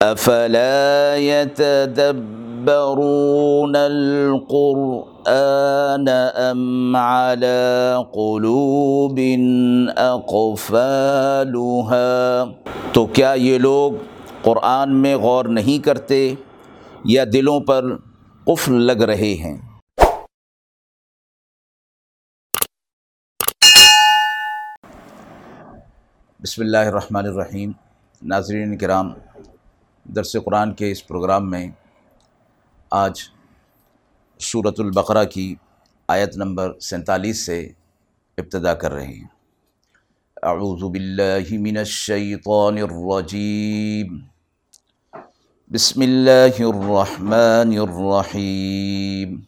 افلا يتدبرون القرآن ام على قلوب اقفالها تو کیا یہ لوگ قرآن میں غور نہیں کرتے یا دلوں پر قفل لگ رہے ہیں؟ بسم اللہ الرحمن الرحیم، ناظرین کرام درس قرآن کے اس پروگرام میں آج صورت البقرہ کی آیت نمبر سینتالیس سے ابتدا کر رہے ہیں۔ اعوذ باللہ من الشیطان الرجیم۔ بسم اللہ الرحمن الرحیم۔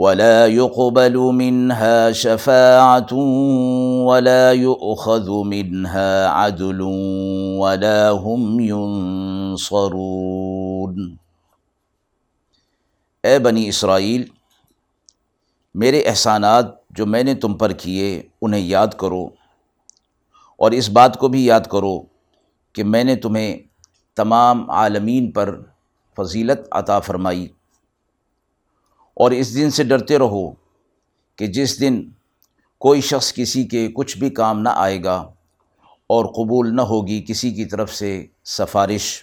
ولا يقبل منها شفاعة ولا يؤخذ منها عدل ولا هم ينصرون۔ اے بنی اسرائیل، میرے احسانات جو میں نے تم پر کیے، انہیں یاد کرو۔ اور اس بات کو بھی یاد کرو کہ میں نے تمہیں تمام عالمین پر فضیلت عطا فرمائی۔ اور اس دن سے ڈرتے رہو کہ جس دن کوئی شخص کسی کے کچھ بھی کام نہ آئے گا اور قبول نہ ہوگی کسی کی طرف سے سفارش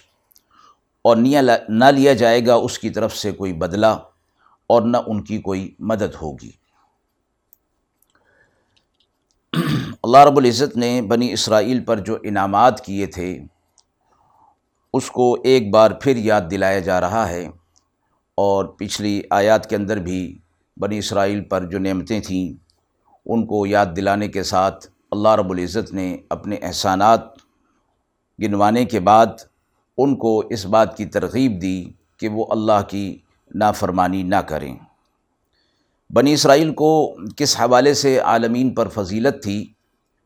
اور نہ لیا جائے گا اس کی طرف سے کوئی بدلہ اور نہ ان کی کوئی مدد ہوگی۔ اللہ رب العزت نے بنی اسرائیل پر جو انعامات کیے تھے، اس کو ایک بار پھر یاد دلایا جا رہا ہے۔ اور پچھلی آیات کے اندر بھی بنی اسرائیل پر جو نعمتیں تھیں، ان کو یاد دلانے کے ساتھ اللہ رب العزت نے اپنے احسانات گنوانے کے بعد ان کو اس بات کی ترغیب دی کہ وہ اللہ کی نافرمانی نہ کریں۔ بنی اسرائیل کو کس حوالے سے عالمین پر فضیلت تھی؟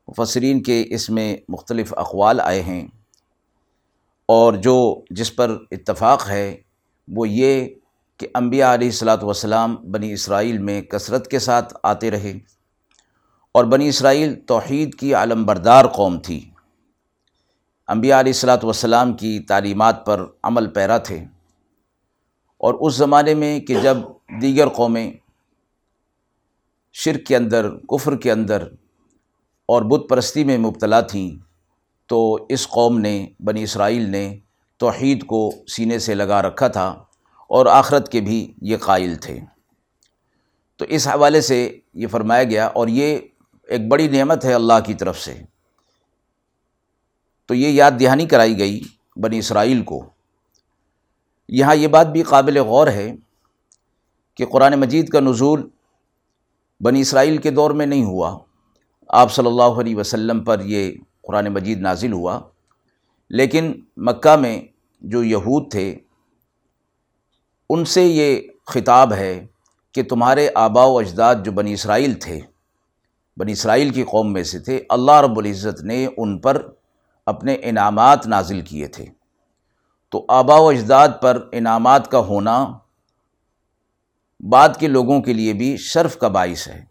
مفسرین کے اس میں مختلف اقوال آئے ہیں اور جو جس پر اتفاق ہے وہ یہ کہ انبیاء علیہ السلاۃ وسلام بنی اسرائیل میں کثرت کے ساتھ آتے رہے اور بنی اسرائیل توحید کی علم بردار قوم تھی۔ انبیاء علیہ السلاۃ وسلام کی تعلیمات پر عمل پیرا تھے۔ اور اس زمانے میں کہ جب دیگر قومیں شرک کے اندر، کفر کے اندر اور بت پرستی میں مبتلا تھیں، تو اس قوم نے، بنی اسرائیل نے توحید کو سینے سے لگا رکھا تھا۔ اور آخرت کے بھی یہ قائل تھے۔ تو اس حوالے سے یہ فرمایا گیا اور یہ ایک بڑی نعمت ہے اللہ کی طرف سے۔ تو یہ یاد دہانی کرائی گئی بنی اسرائیل کو۔ یہاں یہ بات بھی قابل غور ہے کہ قرآن مجید کا نزول بنی اسرائیل کے دور میں نہیں ہوا۔ آپ صلی اللہ علیہ وسلم پر یہ قرآن مجید نازل ہوا۔ لیکن مکہ میں جو یہود تھے ان سے یہ خطاب ہے کہ تمہارے آبا و اجداد جو بنی اسرائیل تھے، بنی اسرائیل کی قوم میں سے تھے، اللہ رب العزت نے ان پر اپنے انعامات نازل کیے تھے۔ تو آبا و اجداد پر انعامات کا ہونا بعد کے لوگوں کے لیے بھی شرف کا باعث ہے۔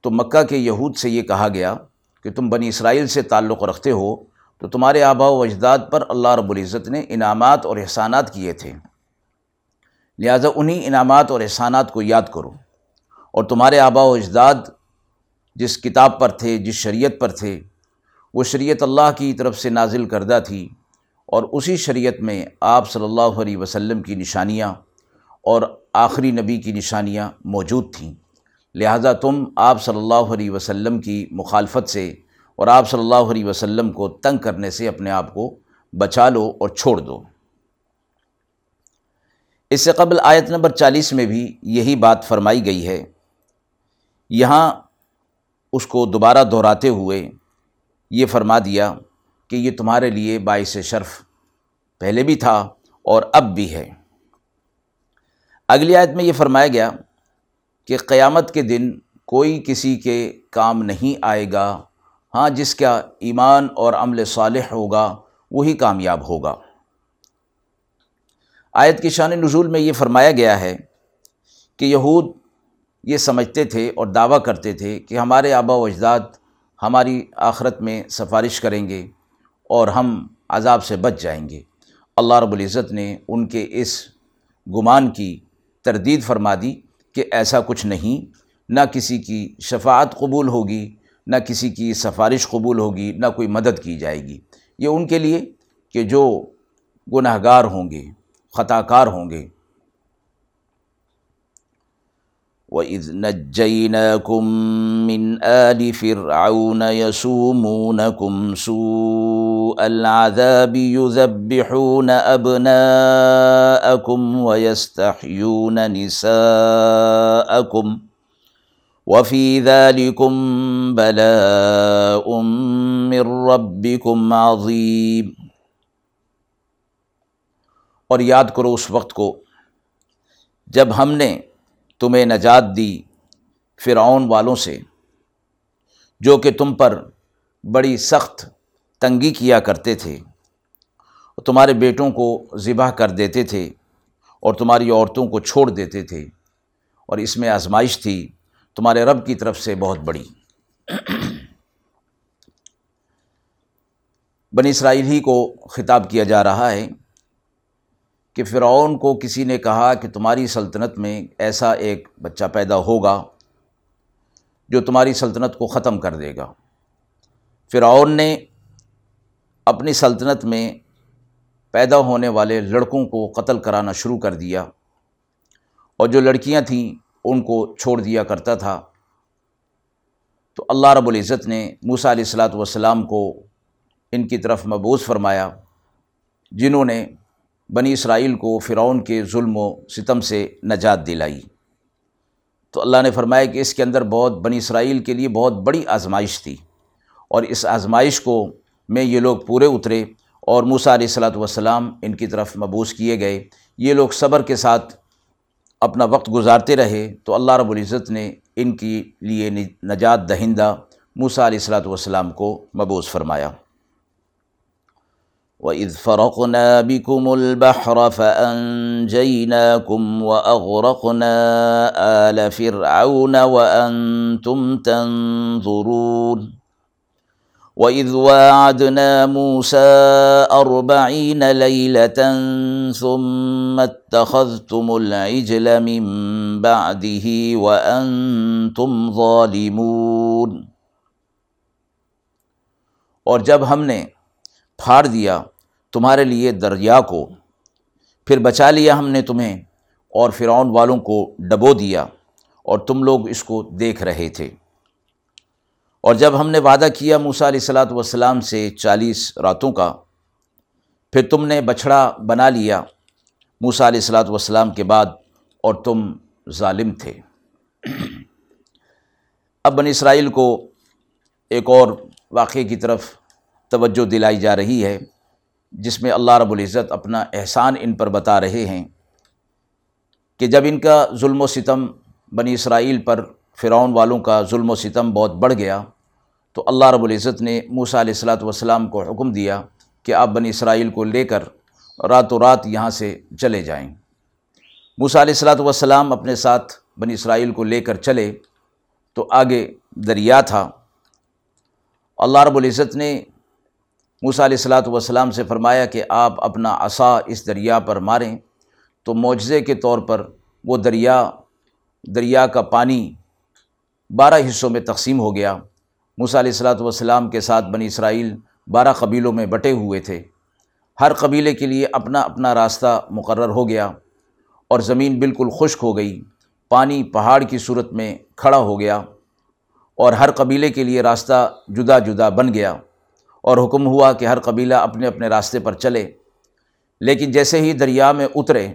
تو مکہ کے یہود سے یہ کہا گیا کہ تم بنی اسرائیل سے تعلق رکھتے ہو تو تمہارے آبا و اجداد پر اللہ رب العزت نے انعامات اور احسانات کیے تھے۔ لہٰذا انہی انعامات اور احسانات کو یاد کرو۔ اور تمہارے آبا و اجداد جس کتاب پر تھے، جس شریعت پر تھے، وہ شریعت اللہ کی طرف سے نازل کردہ تھی۔ اور اسی شریعت میں آپ صلی اللہ علیہ وسلم کی نشانیاں اور آخری نبی کی نشانیاں موجود تھیں۔ لہٰذا تم آپ صلی اللہ علیہ وسلم کی مخالفت سے اور آپ صلی اللہ علیہ وسلم کو تنگ کرنے سے اپنے آپ کو بچا لو اور چھوڑ دو۔ اس سے قبل آیت نمبر چالیس میں بھی یہی بات فرمائی گئی ہے۔ یہاں اس کو دوبارہ دہراتے ہوئے یہ فرما دیا کہ یہ تمہارے لیے باعث شرف پہلے بھی تھا اور اب بھی ہے۔ اگلی آیت میں یہ فرمایا گیا کہ قیامت کے دن کوئی کسی کے کام نہیں آئے گا۔ ہاں جس کا ایمان اور عمل صالح ہوگا، وہی کامیاب ہوگا۔ آیت کی شان نزول میں یہ فرمایا گیا ہے کہ یہود یہ سمجھتے تھے اور دعویٰ کرتے تھے کہ ہمارے آبا و اجداد ہماری آخرت میں سفارش کریں گے اور ہم عذاب سے بچ جائیں گے۔ اللہ رب العزت نے ان کے اس گمان کی تردید فرما دی کہ ایسا کچھ نہیں، نہ کسی کی شفاعت قبول ہوگی، نہ کسی کی سفارش قبول ہوگی، نہ کوئی مدد کی جائے گی۔ یہ ان کے لیے کہ جو گناہ گار ہوں گے۔ خطا کار ہوں گے۔ وَإِذْ نَجَّيْنَاكُمْ مِنْ آلِ فِرْعَوْنَ يَسُومُونَكُمْ سُوءَ الْعَذَابِ يُذَبِّحُونَ أَبْنَاءَكُمْ وَيَسْتَحْيُونَ نِسَاءَكُمْ وفی ذلكم بلاء من ربكم عظیم اور یاد کرو اس وقت کو جب ہم نے تمہیں نجات دی فرعون والوں سے، جو کہ تم پر بڑی سخت تنگی کیا کرتے تھے تمہارے بیٹوں کو ذبح کر دیتے تھے اور تمہاری عورتوں کو چھوڑ دیتے تھے، اور اس میں آزمائش تھی تمہارے رب کی طرف سے بہت بڑی۔ بنی اسرائیل ہی کو خطاب کیا جا رہا ہے۔ کہ فرعون کو کسی نے کہا کہ تمہاری سلطنت میں ایسا ایک بچہ پیدا ہوگا جو تمہاری سلطنت کو ختم کر دے گا۔ فرعون نے اپنی سلطنت میں پیدا ہونے والے لڑکوں کو قتل کرانا شروع کر دیا اور جو لڑکیاں تھیں ان کو چھوڑ دیا کرتا تھا۔ تو اللہ رب العزت نے موسیٰ علیہ السلاۃ والسلام کو ان کی طرف مبوض فرمایا، جنہوں نے بنی اسرائیل کو فرعون کے ظلم و ستم سے نجات دلائی۔ تو اللہ نے فرمایا کہ اس کے اندر بہت بنی اسرائیل کے لیے بہت بڑی آزمائش تھی اور اس آزمائش کو میں یہ لوگ پورے اترے اور موسیٰ علیہ السلاۃ والسلام ان کی طرف مبوس کیے گئے۔ یہ لوگ صبر کے ساتھ اپنا وقت گزارتے رہے۔ تو اللہ رب العزت نے ان کی لیے نجات دہندہ موسیٰ علیہ السلاۃ والسلام کو مبوض فرمایا۔ وَإِذْ فَرَقْنَا بِكُمُ الْبَحْرَ فَأَنْجَيْنَاكُمْ وَأَغْرَقْنَا آلَ فِرْعَوْنَ وَأَنْتُمْ تَنْظُرُونَ وَإِذْ وَاعَدْنَا مُوسَىٰ أَرْبَعِينَ لَيْلَةً ثُمَّ اتَّخَذْتُمُ الْعِجْلَ مِن بَعْدِهِ وَأَنْتُمْ ظَالِمُونَ اور جب ہم نے پھاڑ دیا تمہارے لیے دریا کو، پھر بچا لیا ہم نے تمہیں اور فرعون والوں کو ڈبو دیا اور تم لوگ اس کو دیکھ رہے تھے۔ اور جب ہم نے وعدہ کیا موسیٰ علیہ السلاۃ والسلام سے چالیس راتوں کا، پھر تم نے بچھڑا بنا لیا موسیٰ علیہ السلاۃ والسلام کے بعد اور تم ظالم تھے۔ اب بن اسرائیل کو ایک اور واقعے کی طرف توجہ دلائی جا رہی ہے۔ جس میں اللہ رب العزت اپنا احسان ان پر بتا رہے ہیں کہ جب ان کا ظلم و ستم بنی اسرائیل پر فرعون والوں کا ظلم و ستم بہت بڑھ گیا، تو اللہ رب العزت نے موسیٰ علیہ السلاۃ والسلام کو حکم دیا کہ آپ بنی اسرائیل کو لے کر راتوں رات یہاں سے چلے جائیں۔ موسیٰ علیہ السلاۃ والسلام اپنے ساتھ بنی اسرائیل کو لے کر چلے تو آگے دریا تھا۔ اللہ رب العزت نے موسیٰ علیہ السلاۃ والسلام سے فرمایا کہ آپ اپنا عصا اس دریا پر ماریں۔ تو معجزے کے طور پر وہ دریا دریا کا پانی بارہ حصوں میں تقسیم ہو گیا۔ موسیٰ علیہ السلاۃ والسلام کے ساتھ بنی اسرائیل بارہ قبیلوں میں بٹے ہوئے تھے۔ ہر قبیلے کے لیے اپنا اپنا راستہ مقرر ہو گیا اور زمین بالکل خشک ہو گئی۔ پانی پہاڑ کی صورت میں کھڑا ہو گیا اور ہر قبیلے کے لیے راستہ جدا جدا بن گیا۔ اور حکم ہوا کہ ہر قبیلہ اپنے اپنے راستے پر چلے۔ لیکن جیسے ہی دریا میں اترے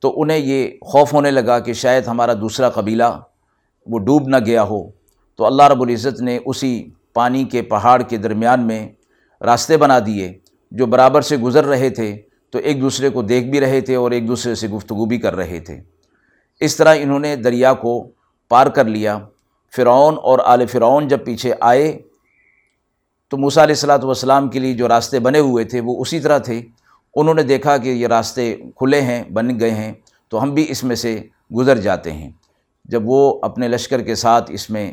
تو انہیں یہ خوف ہونے لگا کہ شاید ہمارا دوسرا قبیلہ وہ ڈوب نہ گیا ہو۔ تو اللہ رب العزت نے اسی پانی کے پہاڑ کے درمیان میں راستے بنا دیے جو برابر سے گزر رہے تھے، تو ایک دوسرے کو دیکھ بھی رہے تھے اور ایک دوسرے سے گفتگو بھی کر رہے تھے۔ اس طرح انہوں نے دریا کو پار کر لیا۔ فرعون اور آل فرعون جب پیچھے آئے تو موسیٰ علیہ السلاۃ والسلام کے لیے جو راستے بنے ہوئے تھے وہ اسی طرح تھے۔ انہوں نے دیکھا کہ یہ راستے کھلے ہیں، بن گئے ہیں، تو ہم بھی اس میں سے گزر جاتے ہیں۔ جب وہ اپنے لشکر کے ساتھ اس میں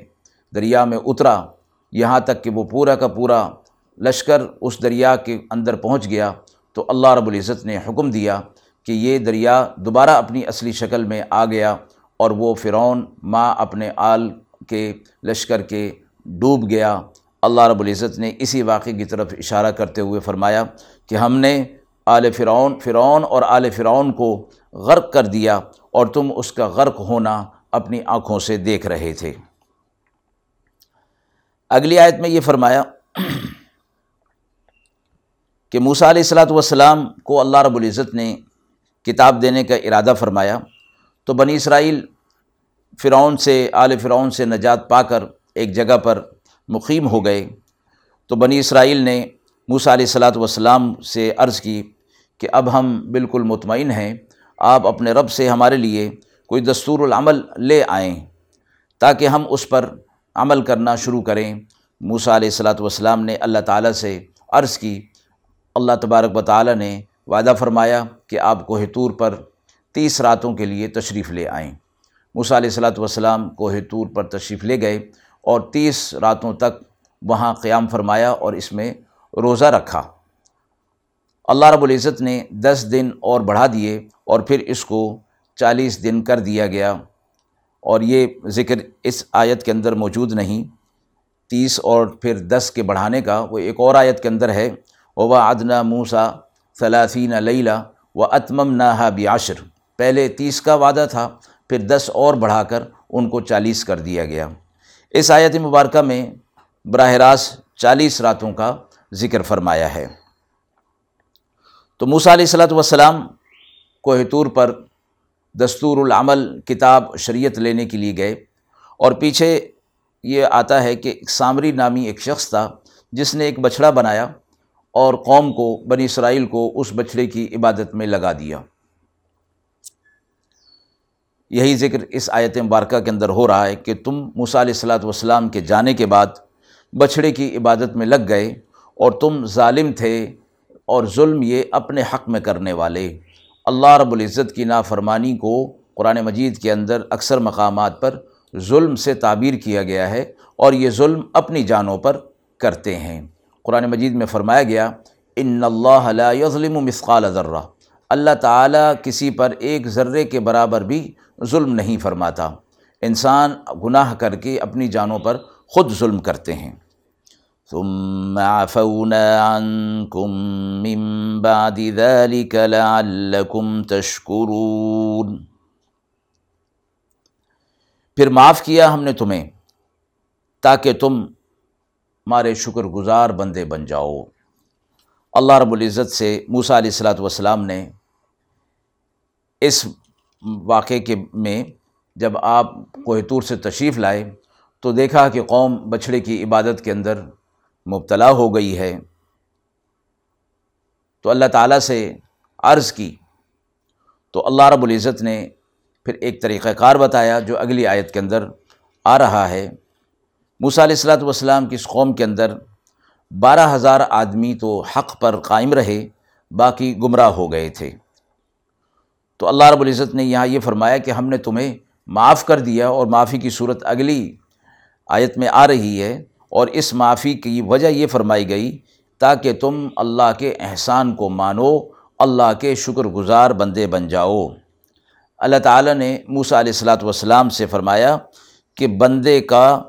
دریا میں اترا، یہاں تک کہ وہ پورا کا پورا لشکر اس دریا کے اندر پہنچ گیا، تو اللہ رب العزت نے حکم دیا کہ یہ دریا دوبارہ اپنی اصلی شکل میں آ گیا اور وہ فرعون ماں اپنے آل کے لشکر کے ڈوب گیا۔ اللہ رب العزت نے اسی واقعے کی طرف اشارہ کرتے ہوئے فرمایا کہ ہم نے آل فرعون فرعون اور آل فرعون کو غرق کر دیا اور تم اس کا غرق ہونا اپنی آنکھوں سے دیکھ رہے تھے۔ اگلی آیت میں یہ فرمایا کہ موسیٰ علیہ السلاۃ والسلام کو اللہ رب العزت نے کتاب دینے کا ارادہ فرمایا تو بنی اسرائیل فرعون سے، آل فرعون سے نجات پا کر ایک جگہ پر مقیم ہو گئے۔ تو بنی اسرائیل نے موسیٰ علیہ السلاۃ والسلام سے عرض کی کہ اب ہم بالکل مطمئن ہیں، آپ اپنے رب سے ہمارے لیے کوئی دستور العمل لے آئیں تاکہ ہم اس پر عمل کرنا شروع کریں۔ موسیٰ علیہ السلاۃ والسلام نے اللہ تعالیٰ سے عرض کی۔ اللہ تبارک و تعالیٰ نے وعدہ فرمایا کہ آپ کوہ طور پر تیس راتوں کے لیے تشریف لے آئیں۔ موسیٰ علیہ السلاۃ والسلام کوہ طور پر تشریف لے گئے۔ اور تیس راتوں تک وہاں قیام فرمایا اور اس میں روزہ رکھا۔ اللہ رب العزت نے دس دن اور بڑھا دیے اور پھر اس کو چالیس دن کر دیا گیا۔ اور یہ ذکر اس آیت کے اندر موجود نہیں۔ تیس اور پھر دس کے بڑھانے کا وہ ایک اور آیت کے اندر ہے۔ وبا ادنا موسا ثلاثین لیلہ و اتمم نہا بیاشر پہلے تیس کا وعدہ تھا، پھر دس اور بڑھا کر ان کو چالیس کر دیا گیا۔ اس آیت مبارکہ میں براہ راست چالیس راتوں کا ذکر فرمایا ہے۔ تو موسیٰ علیہ السلۃ وسلام کوہ طور پر دستور العمل کتاب شریعت لینے کے لیے گئے اور پیچھے یہ آتا ہے کہ سامری نامی ایک شخص تھا جس نے ایک بچھڑا بنایا اور قوم کو، بنی اسرائیل کو اس بچھڑے کی عبادت میں لگا دیا۔ یہی ذکر اس آیت مبارکہ کے اندر ہو رہا ہے کہ تم موسیٰ علیہ السلاۃ والسلام کے جانے کے بعد بچھڑے کی عبادت میں لگ گئے اور تم ظالم تھے اور ظلم یہ اپنے حق میں کرنے والے۔ اللہ رب العزت کی نافرمانی کو قرآن مجید کے اندر اکثر مقامات پر ظلم سے تعبیر کیا گیا ہے اور یہ ظلم اپنی جانوں پر کرتے ہیں۔ قرآن مجید میں فرمایا گیا، ان اللہ لا یظلم مثقال ذرہ اللہ تعالیٰ کسی پر ایک ذرے کے برابر بھی ظلم نہیں فرماتا۔ انسان گناہ کر کے اپنی جانوں پر خود ظلم کرتے ہیں۔ ثم عفونا عنكم من بعد ذلك لعلكم تشكرون پھر معاف کیا ہم نے تمہیں تاکہ تم ہمارے شکر گزار بندے بن جاؤ۔ اللہ رب العزت سے موسیٰ علیہ السلاۃ والسلام نے اس واقعے کے میں جب آپ کوہتور سے تشریف لائے تو دیکھا کہ قوم بچھڑے کی عبادت کے اندر مبتلا ہو گئی ہے۔ تو اللہ تعالیٰ سے عرض کی۔ تو اللہ رب العزت نے پھر ایک طریقہ کار بتایا جو اگلی آیت کے اندر آ رہا ہے۔ موسیٰ علیہ السلاۃ والسلام کی اس قوم کے اندر بارہ ہزار آدمی تو حق پر قائم رہے، باقی گمراہ ہو گئے تھے۔ تو اللہ رب العزت نے یہاں یہ فرمایا کہ ہم نے تمہیں معاف کر دیا اور معافی کی صورت اگلی آیت میں آ رہی ہے۔ اور اس معافی کی وجہ یہ فرمائی گئی، تاکہ تم اللہ کے احسان کو مانو، اللہ کے شکر گزار بندے بن جاؤ۔ اللہ تعالیٰ نے موسیٰ علیہ السلاۃ والسلام سے فرمایا کہ بندے کا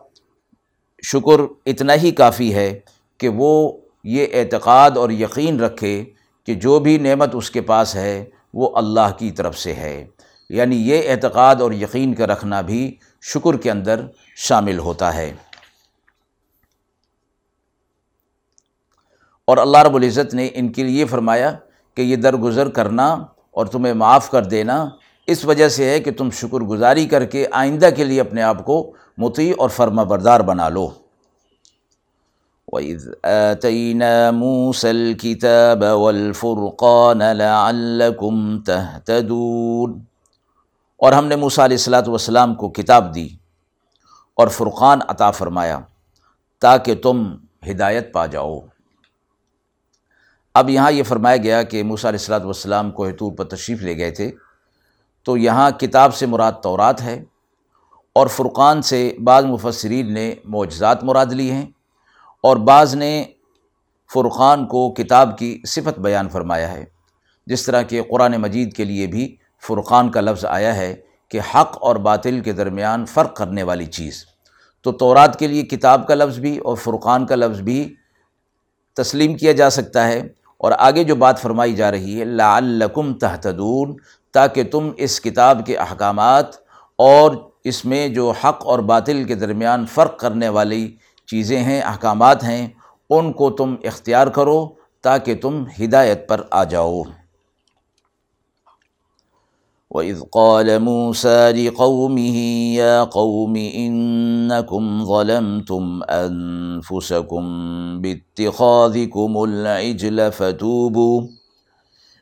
شکر اتنا ہی کافی ہے کہ وہ یہ اعتقاد اور یقین رکھے کہ جو بھی نعمت اس کے پاس ہے، وہ اللہ کی طرف سے ہے۔ یعنی یہ اعتقاد اور یقین کا رکھنا بھی شکر کے اندر شامل ہوتا ہے۔ اور اللہ رب العزت نے ان کے لیے فرمایا کہ یہ درگزر کرنا اور تمہیں معاف کر دینا اس وجہ سے ہے کہ تم شکر گزاری کر کے آئندہ کے لیے اپنے آپ کو متی اور فرما بردار بنا لو۔ وَإِذْ آتَيْنَا مُوسَى الْكِتَابَ وَالْفُرْقَانَ لَعَلَّكُمْ تَهْتَدُونَ۔ اور ہم نے موسیٰ علیہ السلاۃ والسلام کو کتاب دی اور فرقان عطا فرمایا تاکہ تم ہدایت پا جاؤ۔ اب یہاں یہ فرمایا گیا کہ موسیٰ علیہ السلاۃ والسلام کو طور پر تشریف لے گئے تھے۔ تو یہاں کتاب سے مراد تورات ہے اور فرقان سے بعض مفسرین نے معجزات مراد لی ہیں۔ اور بعض نے فرقان کو کتاب کی صفت بیان فرمایا ہے۔ جس طرح کہ قرآن مجید کے لیے بھی فرقان کا لفظ آیا ہے کہ حق اور باطل کے درمیان فرق کرنے والی چیز۔ تو تورات کے لیے کتاب کا لفظ بھی اور فرقان کا لفظ بھی تسلیم کیا جا سکتا ہے۔ اور آگے جو بات فرمائی جا رہی ہے، لعلکم تحتدون تاکہ تم اس کتاب کے احکامات اور اس میں جو حق اور باطل کے درمیان فرق کرنے والی چیزیں ہیں، احکامات ہیں، ان کو تم اختیار کرو تاکہ تم ہدایت پر آ جاؤ۔ وَإِذْ قَالَ مُوسَى لِقَوْمِهِ يَا قَوْمِ إِنَّكُمْ ظَلَمْتُمْ أَنفُسَكُمْ بِاتِّخَاذِكُمُ الْعِجْلَ فَتُوبُوا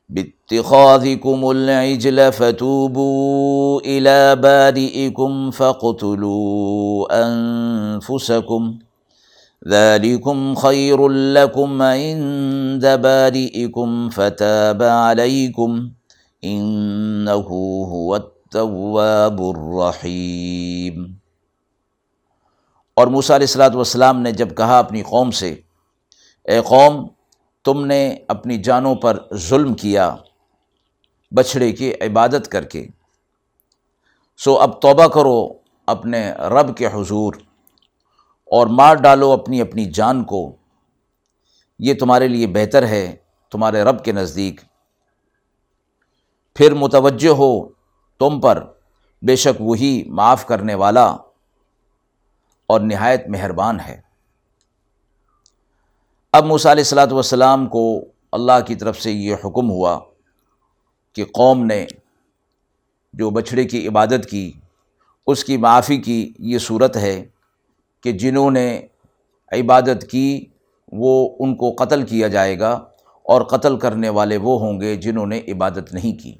باتخاذكم العجل فتوبوا إلى بارئكم فاقتلوا أنفسكم ذلكم خير لكم عند بارئكم فتاب عليكم انه هو التواب الرحیم اور موسیٰ علیہ السلاۃ والسلام نے جب کہا اپنی قوم سے، اے قوم، تم نے اپنی جانوں پر ظلم کیا، بچھڑے کی عبادت کر کے، سو اب توبہ کرو اپنے رب کے حضور۔ اور مار ڈالو اپنی اپنی جان کو۔ یہ تمہارے لیے بہتر ہے، تمہارے رب کے نزدیک۔ پھر متوجہ ہو تم پر، بے شک وہی معاف کرنے والا اور نہایت مہربان ہے۔ اب موسیٰ علیہ السلاۃ والسلام کو اللہ کی طرف سے یہ حکم ہوا کہ قوم نے جو بچھڑے کی عبادت کی، اس کی معافی کی یہ صورت ہے۔ کہ جنہوں نے عبادت کی، وہ ان کو قتل کیا جائے گا اور قتل کرنے والے وہ ہوں گے جنہوں نے عبادت نہیں کی۔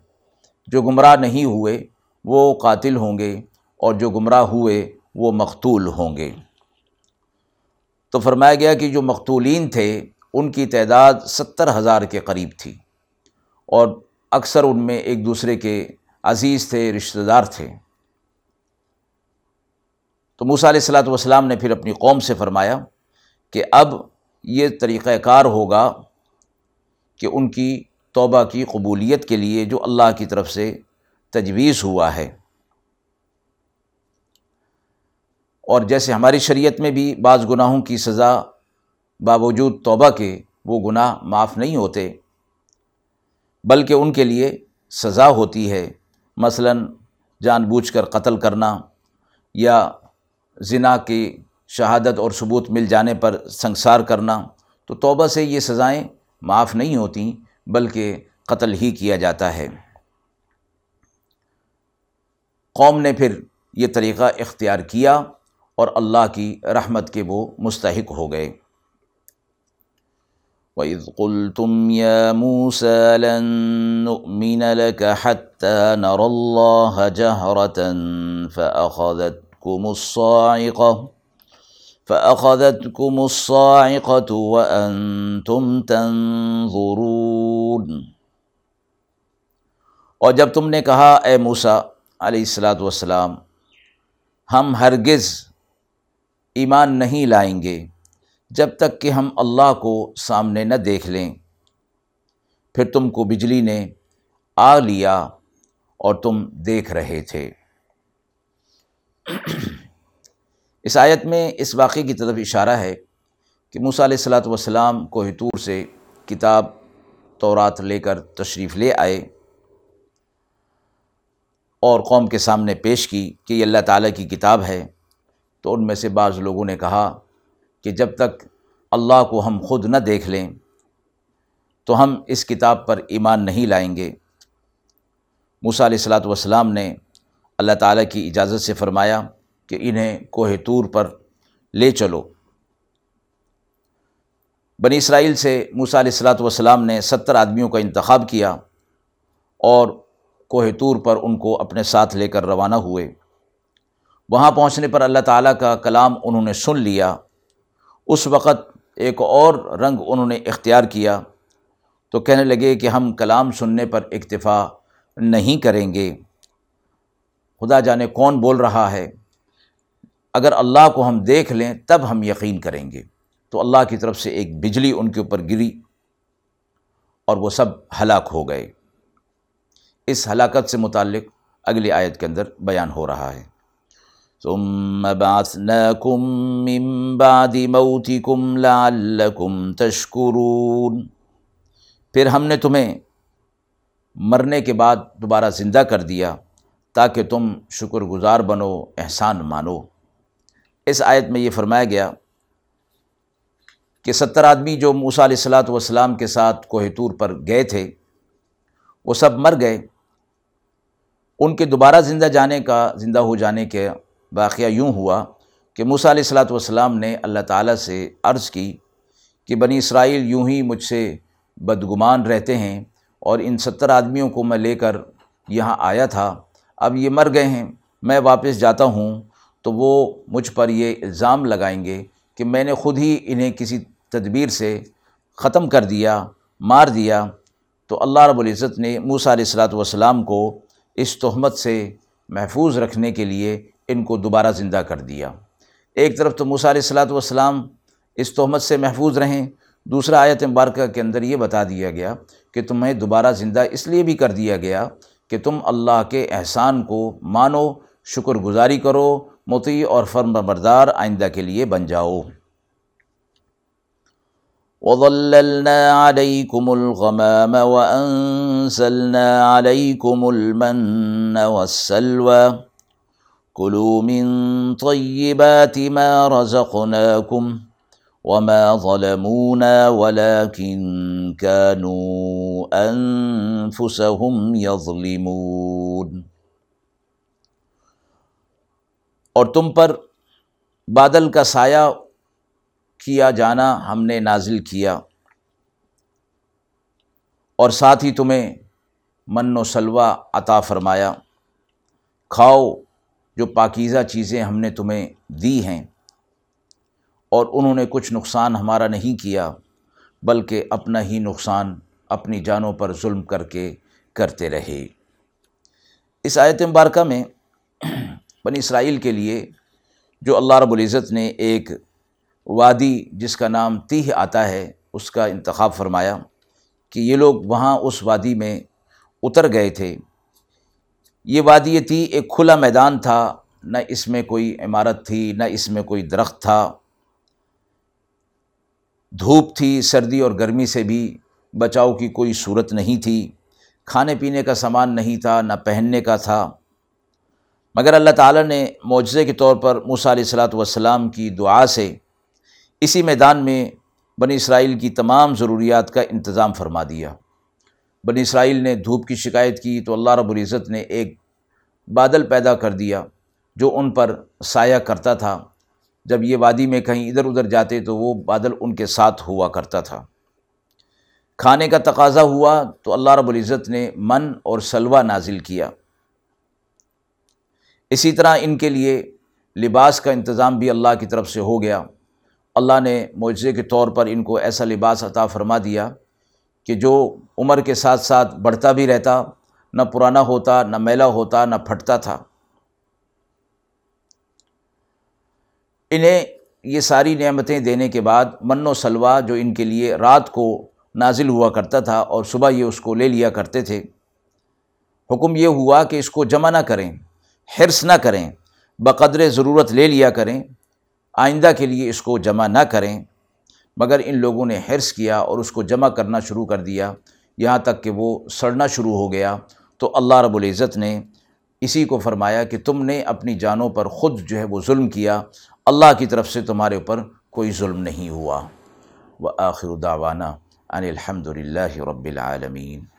جو گمراہ نہیں ہوئے، وہ قاتل ہوں گے اور جو گمراہ ہوئے، وہ مقتول ہوں گے۔ تو فرمایا گیا کہ جو مقتولین تھے، ان کی تعداد ستر ہزار کے قریب تھی اور اکثر ان میں ایک دوسرے کے عزیز تھے، رشتہ دار تھے۔ تو موسیٰ علیہ السلاۃ والسلام نے پھر اپنی قوم سے فرمایا کہ اب یہ طریقہ کار ہوگا کہ ان کی توبہ کی قبولیت کے لیے جو اللہ کی طرف سے تجویز ہوا ہے۔ اور جیسے ہماری شریعت میں بھی بعض گناہوں کی سزا باوجود توبہ کے وہ گناہ معاف نہیں ہوتے، بلکہ ان کے لیے سزا ہوتی ہے۔ مثلا جان بوجھ کر قتل کرنا یا زنا کی شہادت اور ثبوت مل جانے پر سنسار کرنا، تو توبہ سے یہ سزائیں معاف نہیں ہوتیں بلکہ قتل ہی کیا جاتا ہے۔ قوم نے پھر یہ طریقہ اختیار کیا اور اللہ کی رحمت کے وہ مستحق ہو گئے۔ وَإِذْ قُلْتُمْ يَا مُوسَى لَن نُؤْمِنَ لَكَ حَتَّى نَرَى اللَّهَ جَهْرَةً فَأَخَذَتْ فَأَخَذَتْكُمُ الصَّاعِقَةُ فَأَخَذَتْكُمُ الصَّاعِقَةُ وَأَنْتُمْ تَنظُرُونَ. اور جب تم نے کہا، اے موسیٰ علیہ السلاۃ والسلام، ہم ہرگز ایمان نہیں لائیں گے جب تک کہ ہم اللہ کو سامنے نہ دیکھ لیں۔ پھر تم کو بجلی نے آ لیا اور تم دیکھ رہے تھے۔ اس آیت میں اس واقعے کی طرف اشارہ ہے کہ موسیٰ علیہ السلاۃ والسلام کوہ طور سے کتاب تورات لے کر تشریف لے آئے اور قوم کے سامنے پیش کی کہ یہ اللہ تعالیٰ کی کتاب ہے تو ان میں سے بعض لوگوں نے کہا کہ جب تک اللہ کو ہم خود نہ دیکھ لیں تو ہم اس کتاب پر ایمان نہیں لائیں گے۔ موسیٰ علیہ السلاۃ والسلام نے اللہ تعالیٰ کی اجازت سے فرمایا کہ انہیں کوہ طور پر لے چلو۔ بنی اسرائیل سے موسیٰ علیہ السلاۃ والسلام نے ستر آدمیوں کا انتخاب کیا اور کوہ طور پر ان کو اپنے ساتھ لے کر روانہ ہوئے۔ وہاں پہنچنے پر اللہ تعالیٰ کا کلام انہوں نے سن لیا۔ اس وقت ایک اور رنگ انہوں نے اختیار کیا۔ تو کہنے لگے کہ ہم کلام سننے پر اکتفا نہیں کریں گے۔ خدا جانے کون بول رہا ہے۔ اگر اللہ کو ہم دیکھ لیں، تب ہم یقین کریں گے۔ تو اللہ کی طرف سے ایک بجلی ان کے اوپر گری اور وہ سب ہلاک ہو گئے۔ اس ہلاکت سے متعلق اگلی آیت کے اندر بیان ہو رہا ہے۔ ثم بعثناكم من بعد موتكم لعلكم تشكرون پھر ہم نے تمہیں مرنے کے بعد دوبارہ زندہ کر دیا۔ تاکہ تم شکر گزار بنو، احسان مانو۔ اس آیت میں یہ فرمایا گیا کہ ستر آدمی جو موسیٰ علیہ السلاۃ والسلام کے ساتھ کوہ طور پر گئے تھے، وہ سب مر گئے۔ ان کے دوبارہ زندہ جانے کا، زندہ ہو جانے کے واقعہ یوں ہوا کہ موسیٰ علیہ السلاۃ والسلام نے اللہ تعالیٰ سے عرض کی کہ بنی اسرائیل یوں ہی مجھ سے بدگمان رہتے ہیں اور ان ستر آدمیوں کو میں لے کر یہاں آیا تھا۔ اب یہ مر گئے ہیں، میں واپس جاتا ہوں تو وہ مجھ پر یہ الزام لگائیں گے کہ میں نے خود ہی انہیں کسی تدبیر سے ختم کر دیا، مار دیا۔ تو اللہ رب العزت نے موسیٰ علیہ السلاۃ والسلام کو اس تہمت سے محفوظ رکھنے کے لیے ان کو دوبارہ زندہ کر دیا۔ ایک طرف تو موسیٰ علیہ السلاۃ والسلام اس تہمت سے محفوظ رہیں، دوسرا آیت مبارکہ کے اندر یہ بتا دیا گیا کہ تمہیں دوبارہ زندہ اس لیے بھی کر دیا گیا کہ تم اللہ کے احسان کو مانو، شکر گزاری کرو، مطیع اور فرم بردار آئندہ کے لیے بن جاؤ۔ وظللنا عليكم الغمام وأنزلنا عليكم المن والسلوى كلوا من طيبات ما رزقناكم وما ظلمونا ولكن كانوا أنفسهم يظلمون۔ اور تم پر بادل کا سایہ کیا جانا ہم نے نازل کیا۔ اور ساتھ ہی تمہیں من و سلوہ عطا فرمایا۔ کھاؤ جو پاکیزہ چیزیں ہم نے تمہیں دی ہیں۔ اور انہوں نے کچھ نقصان ہمارا نہیں کیا، بلکہ اپنا ہی نقصان اپنی جانوں پر ظلم کر کے کرتے رہے۔ اس آیت مبارکہ میں بنی اسرائیل کے لیے جو اللہ رب العزت نے ایک وادی جس کا نام تیہ آتا ہے، اس کا انتخاب فرمایا کہ یہ لوگ وہاں اس وادی میں اتر گئے تھے۔ یہ وادی تھی ایک کھلا میدان تھا، نہ اس میں کوئی عمارت تھی، نہ اس میں کوئی درخت تھا۔ دھوپ تھی، سردی اور گرمی سے بھی بچاؤ کی کوئی صورت نہیں تھی۔ کھانے پینے کا سامان نہیں تھا، نہ پہننے کا تھا۔ مگر اللہ تعالیٰ نے معجزے کے طور پر موسیٰ علیہ السلاۃ والسلام کی دعا سے اسی میدان میں بنی اسرائیل کی تمام ضروریات کا انتظام فرما دیا۔ بنی اسرائیل نے دھوپ کی شکایت کی تو اللہ رب العزت نے ایک بادل پیدا کر دیا جو ان پر سایہ کرتا تھا۔ جب یہ وادی میں کہیں ادھر ادھر جاتے تو وہ بادل ان کے ساتھ ہوا کرتا تھا۔ کھانے کا تقاضا ہوا تو اللہ رب العزت نے من اور سلوہ نازل کیا۔ اسی طرح ان کے لیے لباس کا انتظام بھی اللہ کی طرف سے ہو گیا۔ اللہ نے معجزے کے طور پر ان کو ایسا لباس عطا فرما دیا کہ جو عمر کے ساتھ ساتھ بڑھتا بھی رہتا، نہ پرانا ہوتا، نہ میلا ہوتا، نہ پھٹتا تھا۔ انہیں یہ ساری نعمتیں دینے کے بعد من و سلوا جو ان کے لیے رات کو نازل ہوا کرتا تھا اور صبح یہ اس کو لے لیا کرتے تھے۔ حکم یہ ہوا کہ اس کو جمع نہ کریں، حرص نہ کریں، بقدر ضرورت لے لیا کریں، آئندہ کے لیے اس کو جمع نہ کریں۔ مگر ان لوگوں نے حرص کیا اور اس کو جمع کرنا شروع کر دیا۔ یہاں تک کہ وہ سڑنا شروع ہو گیا۔ تو اللہ رب العزت نے اسی کو فرمایا کہ تم نے اپنی جانوں پر خود جو ہے وہ ظلم کیا اللہ کی طرف سے تمہارے اوپر کوئی ظلم نہیں ہوا۔ وہ آخر داوانہ ان الحمد للہ رب العالمین۔